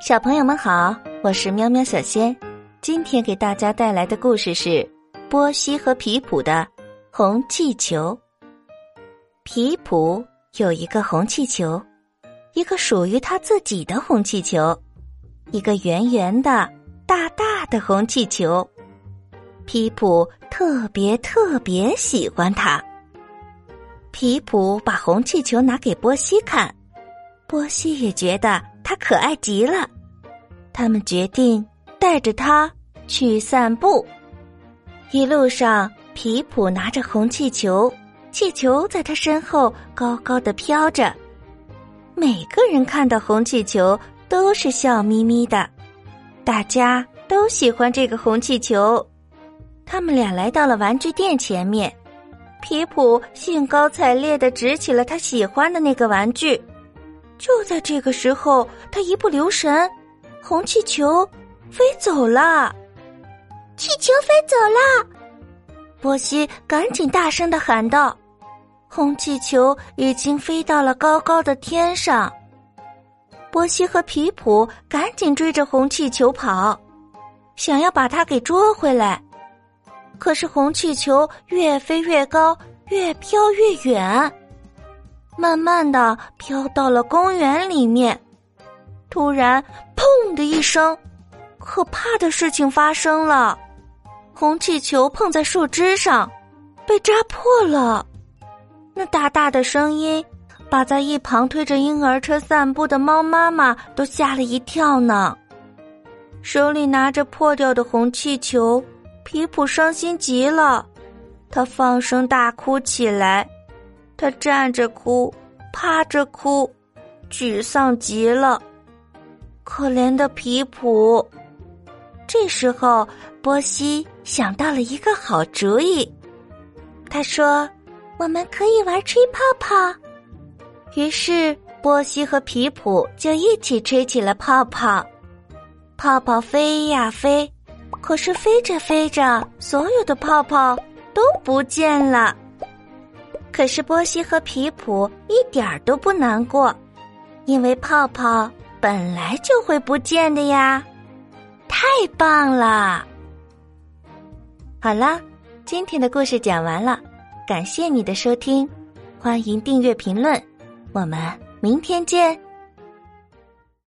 小朋友们好，我是喵喵小仙。今天给大家带来的故事是波西和皮普的红气球。皮普有一个红气球，一个属于他自己的红气球，一个圆圆的、大大的红气球。皮普特别特别喜欢它。皮普把红气球拿给波西看，波西也觉得。它可爱极了，他们决定带着它去散步。一路上，皮普拿着红气球，气球在他身后高高的飘着。每个人看到红气球都是笑眯眯的，大家都喜欢这个红气球。他们俩来到了玩具店前面，皮普兴高采烈的执起了他喜欢的那个玩具。就在这个时候，他一不留神，红气球飞走了。气球飞走了！波西赶紧大声的喊道：“红气球已经飞到了高高的天上。”波西和皮普赶紧追着红气球跑，想要把它给捉回来。可是红气球越飞越高，越飘越远。慢慢的飘到了公园里面，突然“砰”的一声，可怕的事情发生了，红气球碰在树枝上，被扎破了。那大大的声音，把在一旁推着婴儿车散步的猫妈妈都吓了一跳呢。手里拿着破掉的红气球，皮普伤心极了，他放声大哭起来。他站着哭，趴着哭，沮丧极了。可怜的皮普。这时候，波西想到了一个好主意。他说：“我们可以玩吹泡泡。”于是，波西和皮普就一起吹起了泡泡。泡泡飞呀飞，可是飞着飞着，所有的泡泡都不见了。可是波西和皮普一点儿都不难过，因为泡泡本来就会不见的呀！太棒了！好了，今天的故事讲完了，感谢你的收听，欢迎订阅评论，我们明天见。